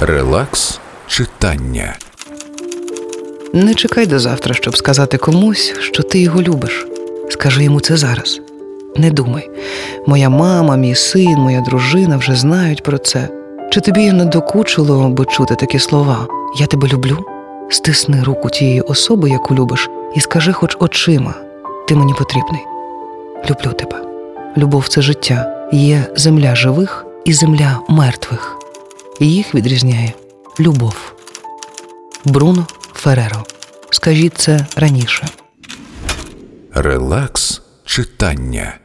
Релакс читання. Не чекай до завтра, щоб сказати комусь, що ти його любиш. Скажи йому це зараз. Не думай. Моя мама, мій син, моя дружина вже знають про це. Чи тобі не докучило би чути такі слова? Я тебе люблю? Стисни руку тієї особи, яку любиш, і скажи хоч очима: ти мені потрібний. Люблю тебе. Любов це життя. Є земля живих і земля мертвих. Їх відрізняє любов. Бруно Фереро. Скажіть це раніше. Релакс читання.